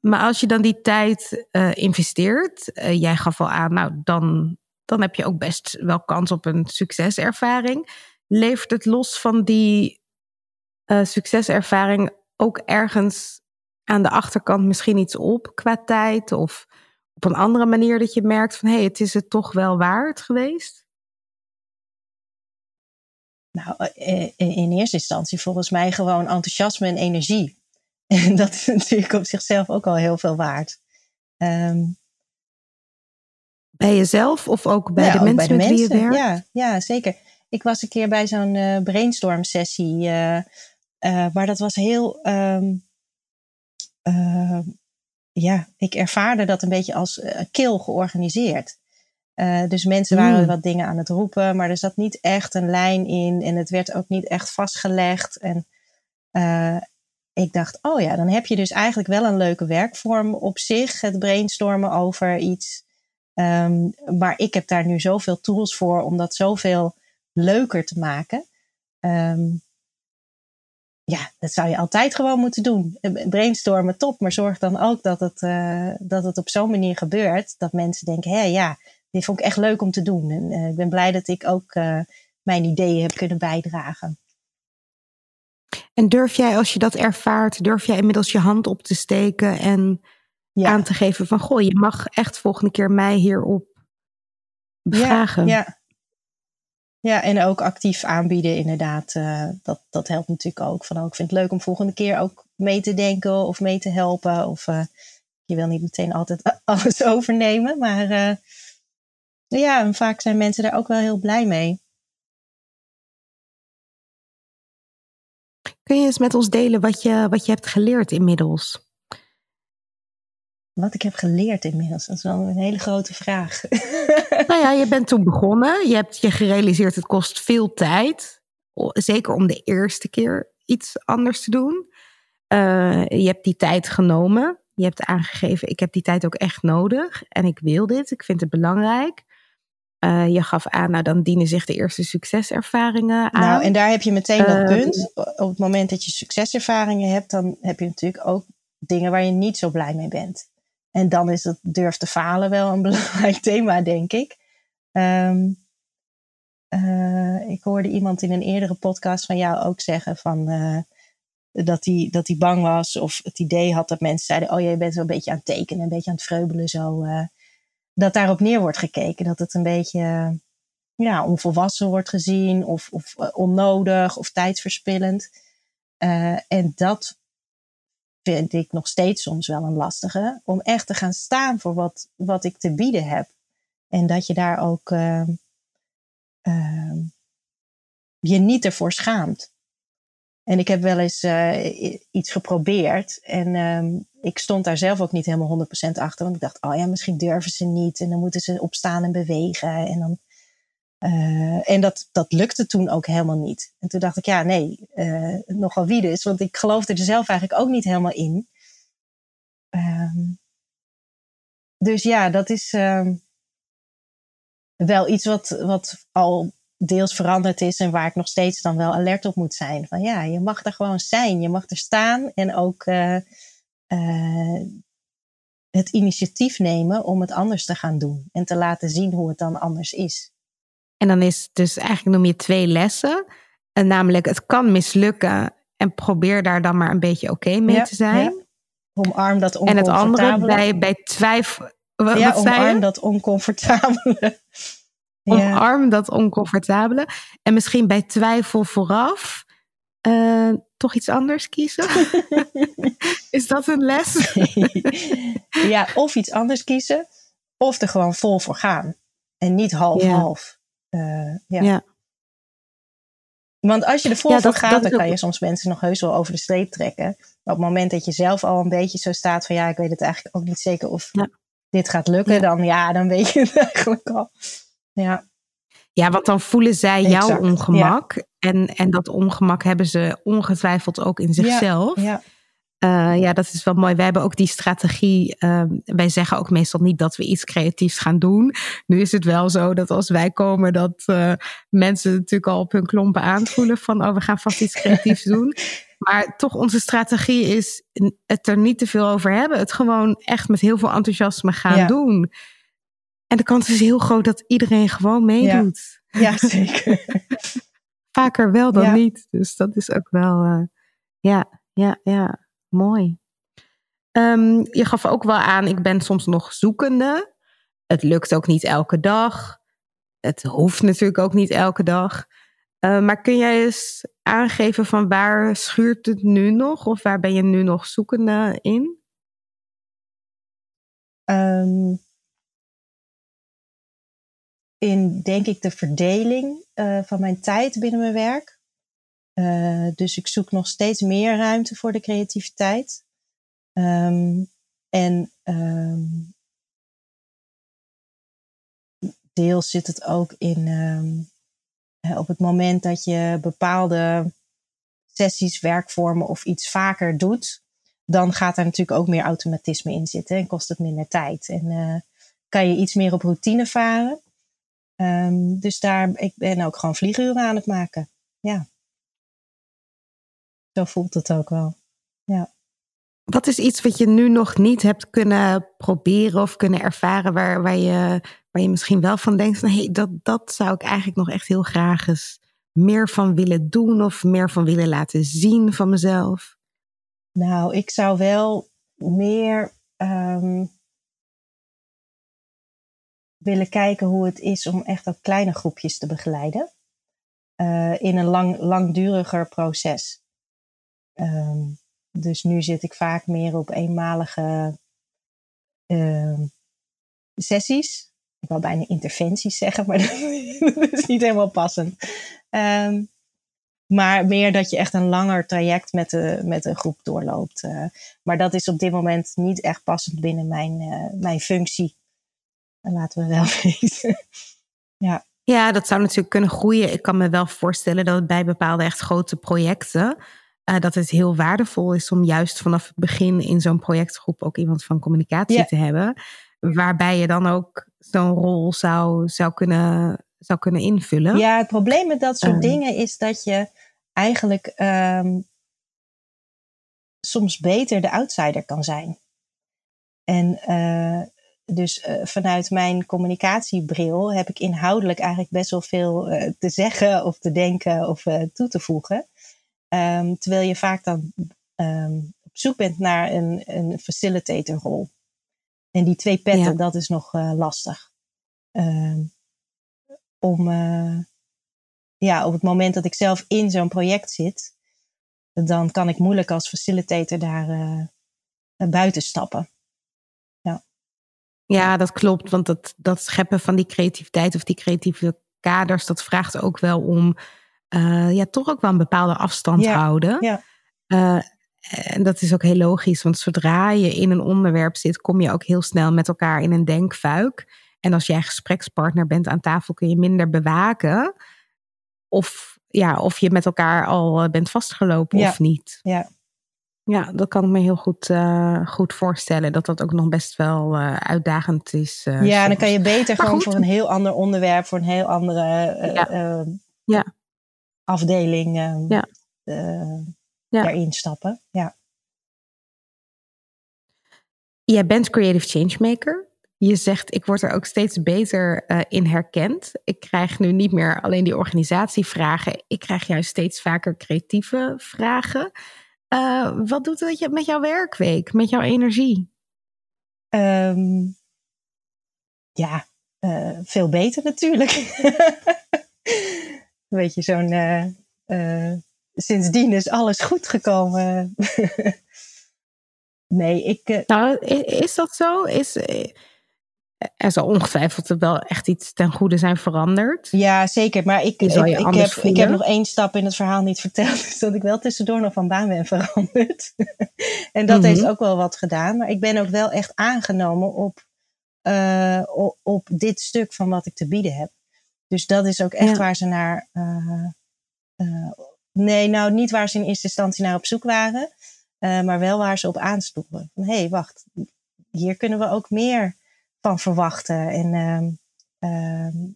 Speaker 1: maar als je dan die tijd uh, investeert, jij gaf al aan, nou dan, dan heb je ook best wel kans op een succeservaring. Levert het los van die succeservaring ook ergens aan de achterkant misschien iets op qua tijd? Of op een andere manier dat je merkt van hé, hey, het is het toch wel waard geweest?
Speaker 2: Nou, in eerste instantie volgens mij gewoon enthousiasme en energie. En dat is natuurlijk op zichzelf ook al heel veel waard. Um,
Speaker 1: bij jezelf of ook bij
Speaker 2: ja,
Speaker 1: de mensen
Speaker 2: bij de
Speaker 1: met
Speaker 2: mensen.
Speaker 1: wie je werkt?
Speaker 2: Ja, ja, zeker. Ik was een keer bij zo'n uh, brainstorm sessie. Uh, uh, maar dat was heel... Um, ja, ik ervaarde dat een beetje als kil georganiseerd. Dus mensen waren mm. wat dingen aan het roepen, maar er zat niet echt een lijn in en het werd ook niet echt vastgelegd. En ik dacht, oh ja, dan heb je dus eigenlijk wel een leuke werkvorm op zich, het brainstormen over iets. Um, maar ik heb daar nu zoveel tools voor om dat zoveel leuker te maken. Um, ja, dat zou je altijd gewoon moeten doen. Brainstormen, top, maar zorg dan ook dat het, uh, dat het op zo'n manier gebeurt dat mensen denken: hé ja, dit vond ik echt leuk om te doen. En uh, ik ben blij dat ik ook uh, mijn ideeën heb kunnen bijdragen.
Speaker 1: En durf jij, als je dat ervaart, durf jij inmiddels je hand op te steken en aan te geven van, goh, je mag echt volgende keer mij hierop vragen.
Speaker 2: Ja, ja. ja en ook actief aanbieden, inderdaad. Uh, dat, dat helpt natuurlijk ook. Van, oh, ik vind het leuk om volgende keer ook mee te denken of mee te helpen. Of je wil niet meteen altijd alles overnemen. Maar ja, en vaak zijn mensen daar ook wel heel blij mee.
Speaker 1: Kun je eens met ons delen wat je, wat je hebt geleerd inmiddels?
Speaker 2: Wat ik heb geleerd inmiddels, dat is wel een hele grote vraag.
Speaker 1: Nou ja, je bent toen begonnen. Je hebt je gerealiseerd, het kost veel tijd. Zeker om de eerste keer iets anders te doen. Uh, je hebt die tijd genomen. Je hebt aangegeven, ik heb die tijd ook echt nodig. En ik wil dit, ik vind het belangrijk. Uh, je gaf aan, nou dan dienen zich de eerste succeservaringen aan.
Speaker 2: Nou, en daar heb je meteen dat uh, punt. Op het moment dat je succeservaringen hebt, dan heb je natuurlijk ook dingen waar je niet zo blij mee bent. En dan is het durf te falen wel een belangrijk thema, denk ik. Um, uh, ik hoorde iemand in een eerdere podcast van jou ook zeggen van, uh, dat hij dat die bang was of het idee had dat mensen zeiden: Oh, je bent zo een beetje aan het tekenen, een beetje aan het vreubelen. Zo, uh, dat daarop neer wordt gekeken. Dat het een beetje ja, onvolwassen wordt gezien of, of onnodig of tijdsverspillend. en dat vind ik nog steeds soms wel een lastige. Om echt te gaan staan voor wat, wat ik te bieden heb. En dat je daar ook uh, je niet ervoor schaamt. En ik heb wel eens iets geprobeerd. En um, ik stond daar zelf ook niet helemaal 100% achter. Want ik dacht, oh ja, misschien durven ze niet. En dan moeten ze opstaan en bewegen. En dan uh, en dat, dat lukte toen ook helemaal niet. En toen dacht ik, ja, nee, uh, nogal wie dus. Want ik geloofde er zelf eigenlijk ook niet helemaal in. Um, dus ja, dat is um, wel iets wat, wat al deels veranderd is en waar ik nog steeds dan wel alert op moet zijn. Van ja, je mag er gewoon zijn, je mag er staan en ook uh, het initiatief nemen om het anders te gaan doen en te laten zien hoe het dan anders is.
Speaker 1: En dan is dus eigenlijk noem je twee lessen. En namelijk, het kan mislukken. En probeer daar dan maar een beetje oké okay mee ja, te zijn. Ja.
Speaker 2: Omarm dat
Speaker 1: En het andere bij, bij twijfel.
Speaker 2: Wat, ja, wat omarm dat oncomfortabele.
Speaker 1: Omarm dat oncomfortabele. En misschien bij twijfel vooraf uh, toch iets anders kiezen? is dat een les?
Speaker 2: ja, of iets anders kiezen. Of er gewoon vol voor gaan. En niet half-half. Uh, ja. ja. Want als je er vol ja, voor gaat, dan kan je soms mensen nog heus wel over de streep trekken. Maar op het moment dat je zelf al een beetje zo staat van ja, ik weet het eigenlijk ook niet zeker of ja. dit gaat lukken, dan ja, dan weet je het eigenlijk al. Ja.
Speaker 1: Ja, want dan voelen zij jouw ongemak. En, en dat ongemak hebben ze ongetwijfeld ook in zichzelf.
Speaker 2: ja.
Speaker 1: Uh, ja, dat is wel mooi. Wij hebben ook die strategie. Uh, wij zeggen ook meestal niet dat we iets creatiefs gaan doen. Nu is het wel zo dat als wij komen, dat uh, mensen natuurlijk al op hun klompen aanvoelen van, oh, we gaan vast iets creatiefs doen. Maar toch, onze strategie is het er niet te veel over hebben. Het gewoon echt met heel veel enthousiasme gaan ja. doen. En de kans is heel groot dat iedereen gewoon meedoet.
Speaker 2: Ja, ja zeker.
Speaker 1: Vaker wel dan ja. niet. Dus dat is ook wel, ja, ja, ja. Mooi. Um, je gaf ook wel aan, ik ben soms nog zoekende. Het lukt ook niet elke dag. Het hoeft natuurlijk ook niet elke dag. Uh, maar kun jij eens aangeven van waar schuurt het nu nog? Of waar ben je nu nog zoekende in?
Speaker 2: Um, in, denk ik, de verdeling uh, van mijn tijd binnen mijn werk. Uh, dus ik zoek nog steeds meer ruimte voor de creativiteit. Um, en um, deels zit het ook in um, op het moment dat je bepaalde sessies, werkvormen of iets vaker doet, dan gaat er natuurlijk ook meer automatisme in zitten en kost het minder tijd. En uh, kan je iets meer op routine varen. Dus daar, ik ben ook gewoon vlieguren aan het maken. Ja. Zo voelt het ook wel. Ja.
Speaker 1: wat is iets wat je nu nog niet hebt kunnen proberen of kunnen ervaren, waar, waar, je, waar je misschien wel van denkt: nee, dat, dat zou ik eigenlijk nog echt heel graag eens meer van willen doen of meer van willen laten zien van mezelf?
Speaker 2: Nou, ik zou wel meer ehm, willen kijken hoe het is om echt ook kleine groepjes te begeleiden. Uh, in een lang, langduriger proces. Um, dus nu zit ik vaak meer op eenmalige uh, sessies. Ik wil bijna interventies zeggen, maar dat is niet helemaal passend. Um, maar meer dat je echt een langer traject met, de, met een groep doorloopt. Uh, maar dat is op dit moment niet echt passend binnen mijn, uh, mijn functie. En laten we wel weten. ja.
Speaker 1: ja, dat zou natuurlijk kunnen groeien. Ik kan me wel voorstellen dat bij bepaalde echt grote projecten uh, dat het heel waardevol is om juist vanaf het begin in zo'n projectgroep ook iemand van communicatie te hebben. Waarbij je dan ook zo'n rol zou, zou, kunnen, zou kunnen invullen.
Speaker 2: Ja, het probleem met dat soort um, dingen is dat je eigenlijk um, soms beter de outsider kan zijn. En uh, dus uh, vanuit mijn communicatiebril heb ik inhoudelijk eigenlijk best wel veel uh, te zeggen of te denken of toe te voegen. Um, terwijl je vaak dan um, op zoek bent naar een, een facilitatorrol. En die twee petten, ja. dat is nog lastig. Um, om, ja, op het moment dat ik zelf in zo'n project zit, dan kan ik moeilijk als facilitator daar buiten stappen. Ja.
Speaker 1: dat klopt. Want dat, dat scheppen van die creativiteit of die creatieve kaders, dat vraagt ook wel om uh, ja, toch ook wel een bepaalde afstand
Speaker 2: ja,
Speaker 1: houden.
Speaker 2: Ja.
Speaker 1: Uh, en dat is ook heel logisch, want zodra je in een onderwerp zit, kom je ook heel snel met elkaar in een denkfuik. En als jij gesprekspartner bent aan tafel, kun je minder bewaken of, ja, of je met elkaar al eh, bent vastgelopen
Speaker 2: ja.
Speaker 1: of niet.
Speaker 2: Ja.
Speaker 1: Ja, dat kan ik me heel goed, uh, goed voorstellen. Dat dat ook nog best wel uh, uitdagend is.
Speaker 2: Uh, ja, soms. dan kan je beter maar gewoon goed. voor een heel ander onderwerp, voor een heel andere
Speaker 1: ja. ja
Speaker 2: afdeling ja. Ja. erin stappen. Ja.
Speaker 1: Jij bent creative changemaker. Je zegt, ik word er ook steeds beter in herkend. Ik krijg nu niet meer alleen die organisatievragen. Ik krijg juist steeds vaker creatieve vragen. Uh, wat doet het met jouw werkweek, met jouw energie?
Speaker 2: Um, ja, uh, veel beter natuurlijk. Weet je, zo'n. Uh, sindsdien is alles goed gekomen. nee, ik.
Speaker 1: Nou, is dat zo? Is, er zal ongetwijfeld wel echt iets ten goede zijn veranderd.
Speaker 2: Ja, zeker. Maar ik, ik, ik, heb, ik heb nog één stap in het verhaal niet verteld. Dus dat ik wel tussendoor nog van baan ben veranderd. en dat heeft ook wel wat gedaan. Maar ik ben ook wel echt aangenomen op, op, op dit stuk van wat ik te bieden heb. Dus dat is ook echt ja. waar ze naar. Uh, uh, nee, nou niet waar ze in eerste instantie naar op zoek waren, maar wel waar ze op aanstonden. Van hé, hey, wacht, hier kunnen we ook meer van verwachten. En,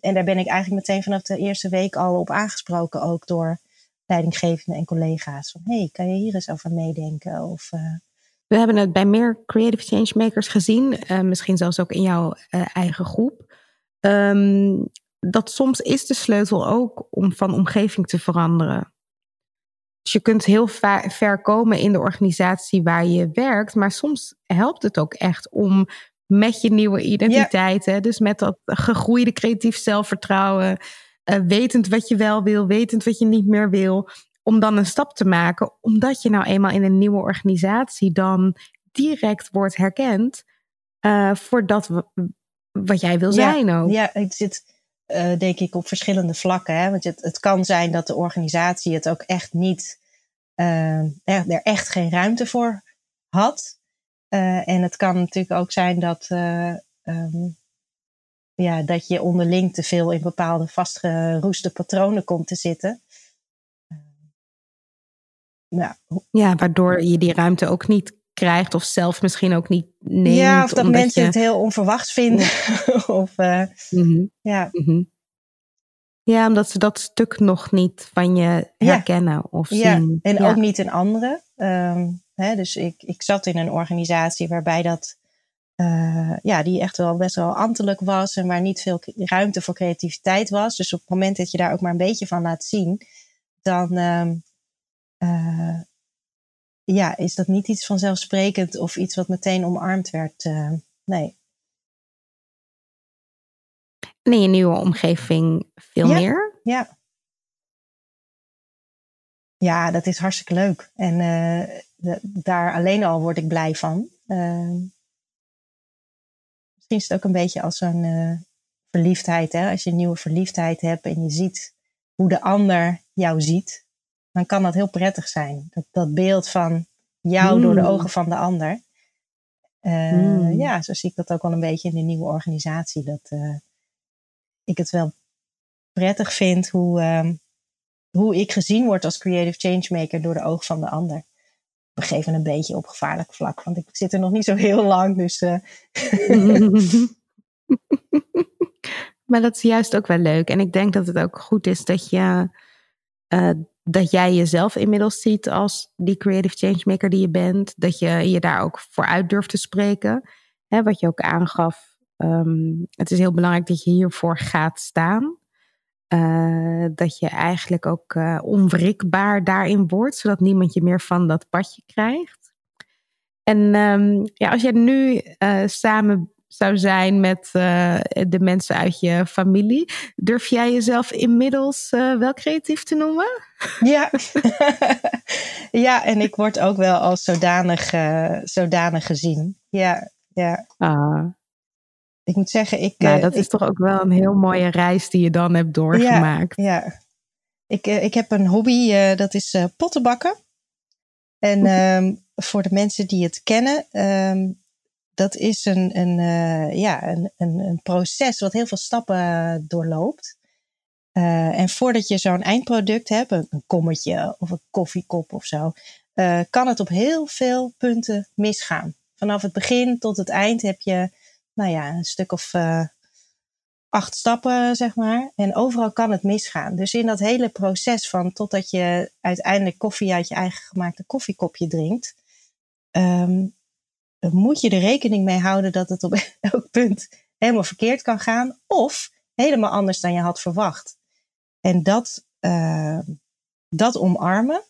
Speaker 2: en daar ben ik eigenlijk meteen vanaf de eerste week al op aangesproken, ook door leidinggevenden en collega's. Van hey, kan je hier eens over meedenken? Of,
Speaker 1: we hebben het bij meer creative changemakers gezien, misschien zelfs ook in jouw eigen groep. Um, dat soms is de sleutel ook om van omgeving te veranderen. Dus je kunt heel ver komen in de organisatie waar je werkt, maar soms helpt het ook echt om met je nieuwe identiteit, ja. dus met dat gegroeide creatief zelfvertrouwen, uh, wetend wat je wel wil, wetend wat je niet meer wil, om dan een stap te maken, omdat je nou eenmaal in een nieuwe organisatie dan direct wordt herkend uh, voor dat wat jij wil zijn
Speaker 2: ja,
Speaker 1: ook.
Speaker 2: Ja, ik zit uh, denk ik op verschillende vlakken. Hè? Want het, het kan zijn dat de organisatie het ook echt niet, er, echt geen ruimte voor had. Uh, en het kan natuurlijk ook zijn dat, um, ja, dat je onderling te veel in bepaalde vastgeroeste patronen komt te zitten.
Speaker 1: Ja. ja, waardoor je die ruimte ook niet krijgt of zelf misschien ook niet neemt.
Speaker 2: Ja, of dat mensen je... het heel onverwachts vinden. of, mm-hmm. ja.
Speaker 1: Mm-hmm. ja, omdat ze dat stuk nog niet van je herkennen ja. of zien.
Speaker 2: Ja, en ja. ook niet in anderen. Um, Hè? Dus ik, ik zat in een organisatie waarbij dat, uh, ja, die echt wel best wel ambtelijk was en waar niet veel ruimte voor creativiteit was. Dus op het moment dat je daar ook maar een beetje van laat zien, dan uh, ja, is dat niet iets vanzelfsprekend of iets wat meteen omarmd werd. Uh, nee.
Speaker 1: En in je nieuwe omgeving veel
Speaker 2: ja,
Speaker 1: meer?
Speaker 2: Ja. Ja, dat is hartstikke leuk. En uh, de, daar alleen al word ik blij van. Uh, misschien is het ook een beetje als zo'n uh, verliefdheid. Hè? Als je een nieuwe verliefdheid hebt en je ziet hoe de ander jou ziet, dan kan dat heel prettig zijn. Dat, dat beeld van jou mm. door de
Speaker 1: Hmm.
Speaker 2: ogen van de ander. Uh,
Speaker 1: Mm.
Speaker 2: Ja, zo zie ik dat ook wel een beetje in de nieuwe organisatie. Dat ik het wel prettig vind hoe, um, hoe ik gezien word als creative changemaker door de ogen van de ander. We geven een beetje op gevaarlijk vlak, want ik zit er nog niet zo heel lang. Dus, uh...
Speaker 1: maar dat is juist ook wel leuk. En ik denk dat het ook goed is dat je uh, dat jij jezelf inmiddels ziet als die creative changemaker die je bent. Dat je je daar ook voor uit durft te spreken. Hè, wat je ook aangaf. Um, het is heel belangrijk dat je hiervoor gaat staan. Uh, dat je eigenlijk ook uh, onwrikbaar daarin wordt. Zodat niemand je meer van dat padje krijgt. En um, ja, als jij nu uh, samen zou zijn met de mensen uit je familie. Durf jij jezelf inmiddels wel creatief te noemen?
Speaker 2: Ja. ja, en ik word ook wel als zodanig, zodanig gezien. Ja, ja.
Speaker 1: Ah.
Speaker 2: Ik moet zeggen, ik.
Speaker 1: Nou, dat
Speaker 2: ik,
Speaker 1: is toch ook wel een heel mooie reis die je dan hebt doorgemaakt.
Speaker 2: Ja, ja. Ik, ik heb een hobby, dat is pottenbakken. En um, voor de mensen die het kennen, um, dat is een, een, uh, ja, een, een, een, proces wat heel veel stappen doorloopt. Uh, en voordat je zo'n eindproduct hebt, een, een, kommetje of een koffiekop of zo, uh, kan het op heel veel punten misgaan. Vanaf het begin tot het eind heb je, nou ja, een stuk of acht stappen, zeg maar. En overal kan het misgaan. Dus in dat hele proces van totdat je uiteindelijk koffie uit je eigen gemaakte koffiekopje drinkt, um, moet je er rekening mee houden dat het op elk punt helemaal verkeerd kan gaan of helemaal anders dan je had verwacht. En dat, uh, dat omarmen,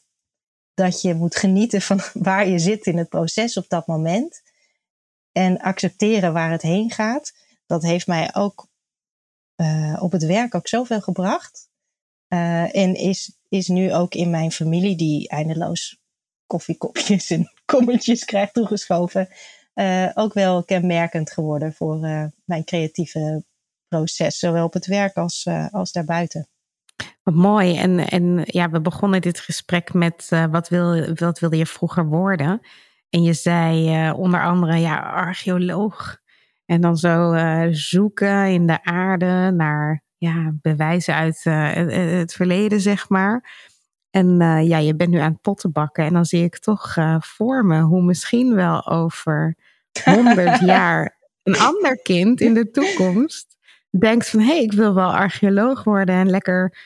Speaker 2: dat je moet genieten van waar je zit in het proces op dat moment en accepteren waar het heen gaat, dat heeft mij ook uh, op het werk ook zoveel gebracht. Uh, en is, is nu ook in mijn familie, die eindeloos koffiekopjes en kommetjes krijgt toegeschoven, uh, ook wel kenmerkend geworden voor mijn creatieve proces, zowel op het werk als, als daarbuiten.
Speaker 1: Wat mooi. En, en ja, we begonnen dit gesprek met wat, wil, wat wilde je vroeger worden? En je zei onder andere, ja, archeoloog. En dan zo zoeken in de aarde naar ja, bewijzen uit het verleden, zeg maar. En ja, je bent nu aan het potten bakken. En dan zie ik toch voor me hoe misschien wel over honderd jaar een ander kind in de toekomst denkt van... hé, hey, ik wil wel archeoloog worden en lekker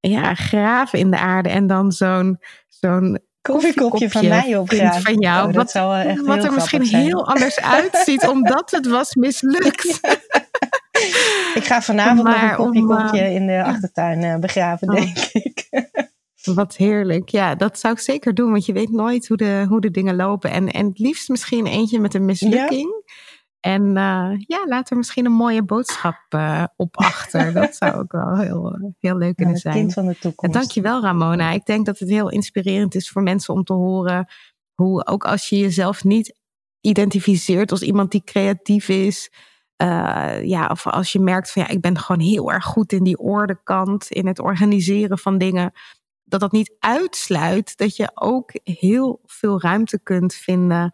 Speaker 1: ja, graven in de aarde. En dan zo'n zo'n
Speaker 2: koffiekopje van mij opgraven.
Speaker 1: Van jou,
Speaker 2: oh,
Speaker 1: wat, wat er misschien
Speaker 2: zijn.
Speaker 1: heel anders uitziet omdat het was mislukt.
Speaker 2: Ik ga vanavond maar, nog een koffiekopje om, uh, in de achtertuin begraven, oh. denk ik.
Speaker 1: Wat heerlijk. Ja, dat zou ik zeker doen, want je weet nooit hoe de, hoe de dingen lopen. En, en het liefst misschien eentje met een mislukking. Ja. En uh, ja, laat er misschien een mooie boodschap uh, op achter. dat zou ook wel heel, heel leuk kunnen
Speaker 2: ja,
Speaker 1: zijn.
Speaker 2: kind van de toekomst.
Speaker 1: En dankjewel Ramona. Ik denk dat het heel inspirerend is voor mensen om te horen hoe ook als je jezelf niet identificeert als iemand die creatief is. Uh, ja, of als je merkt van ja, ik ben gewoon heel erg goed in die ordekant, in het organiseren van dingen dat dat niet uitsluit dat je ook heel veel ruimte kunt vinden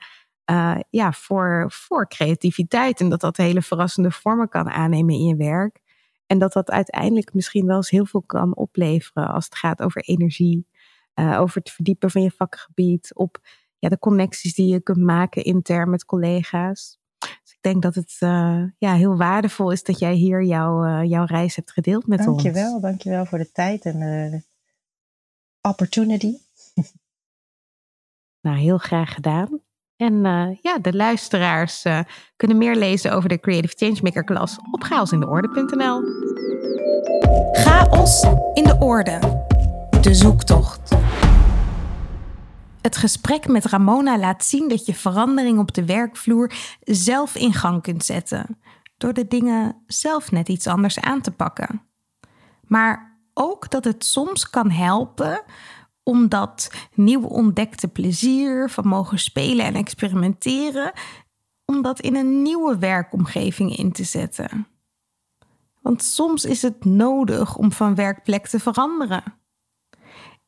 Speaker 1: uh, ja, voor, voor creativiteit. En dat dat hele verrassende vormen kan aannemen in je werk. En dat dat uiteindelijk misschien wel eens heel veel kan opleveren als het gaat over energie, uh, over het verdiepen van je vakgebied, op ja, de connecties die je kunt maken intern met collega's. Dus ik denk dat het uh, ja, heel waardevol is dat jij hier jouw, jouw reis hebt gedeeld met
Speaker 2: dankjewel,
Speaker 1: ons.
Speaker 2: Dankjewel, dankjewel voor de tijd en de opportunity.
Speaker 3: Nou, heel graag gedaan. En uh, ja, de luisteraars uh, kunnen meer lezen over de Creative Changemaker klas op chaosindeorde.nl.
Speaker 1: Chaos in de orde. De zoektocht. Het gesprek met Ramona laat zien dat je verandering op de werkvloer zelf in gang kunt zetten. Door de dingen zelf net iets anders aan te pakken. Maar ook dat het soms kan helpen om dat nieuw ontdekte plezier van mogen spelen en experimenteren, om dat in een nieuwe werkomgeving in te zetten. Want soms is het nodig om van werkplek te veranderen.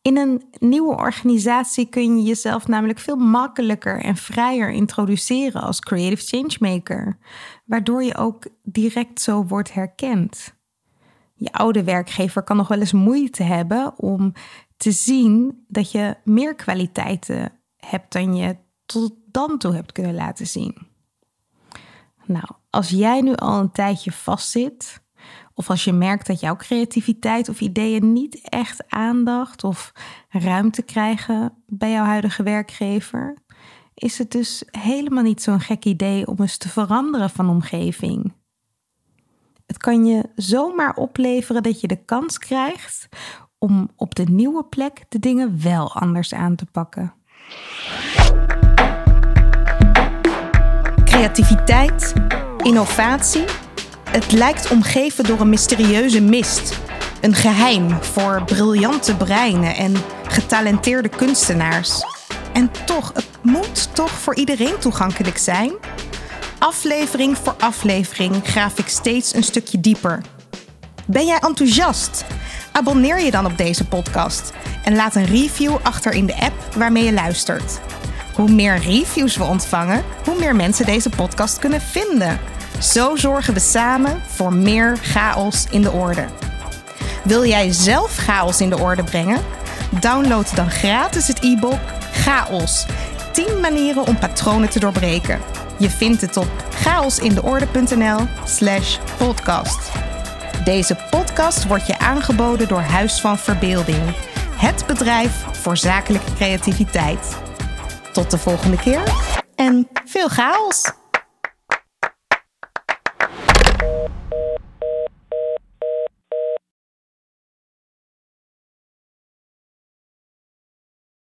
Speaker 1: In een nieuwe organisatie kun je jezelf namelijk veel makkelijker en vrijer introduceren als creative changemaker, waardoor je ook direct zo wordt herkend. Je oude werkgever kan nog wel eens moeite hebben om te zien dat je meer kwaliteiten hebt dan je tot dan toe hebt kunnen laten zien. Nou, als jij nu al een tijdje vastzit, of als je merkt dat jouw creativiteit of ideeën niet echt aandacht of ruimte krijgen bij jouw huidige werkgever, is het dus helemaal niet zo'n gek idee om eens te veranderen van omgeving. Het kan je zomaar opleveren dat je de kans krijgt om op de nieuwe plek de dingen wel anders aan te pakken. Creativiteit, innovatie. Het lijkt omgeven door een mysterieuze mist. Een geheim voor briljante breinen en getalenteerde kunstenaars. En toch, het moet toch voor iedereen toegankelijk zijn? Aflevering voor aflevering graaf ik steeds een stukje dieper. Ben jij enthousiast? Abonneer je dan op deze podcast en laat een review achter in de app waarmee je luistert. Hoe meer reviews we ontvangen, hoe meer mensen deze podcast kunnen vinden. Zo zorgen we samen voor meer chaos in de orde. Wil jij zelf chaos in de orde brengen? Download dan gratis het e-book Chaos. 10 manieren om patronen te doorbreken. Je vindt het op chaosindeorde.nl/slash podcast. Deze podcast wordt je aangeboden door Huis van Verbeelding, het bedrijf voor zakelijke creativiteit. Tot de volgende keer en veel chaos!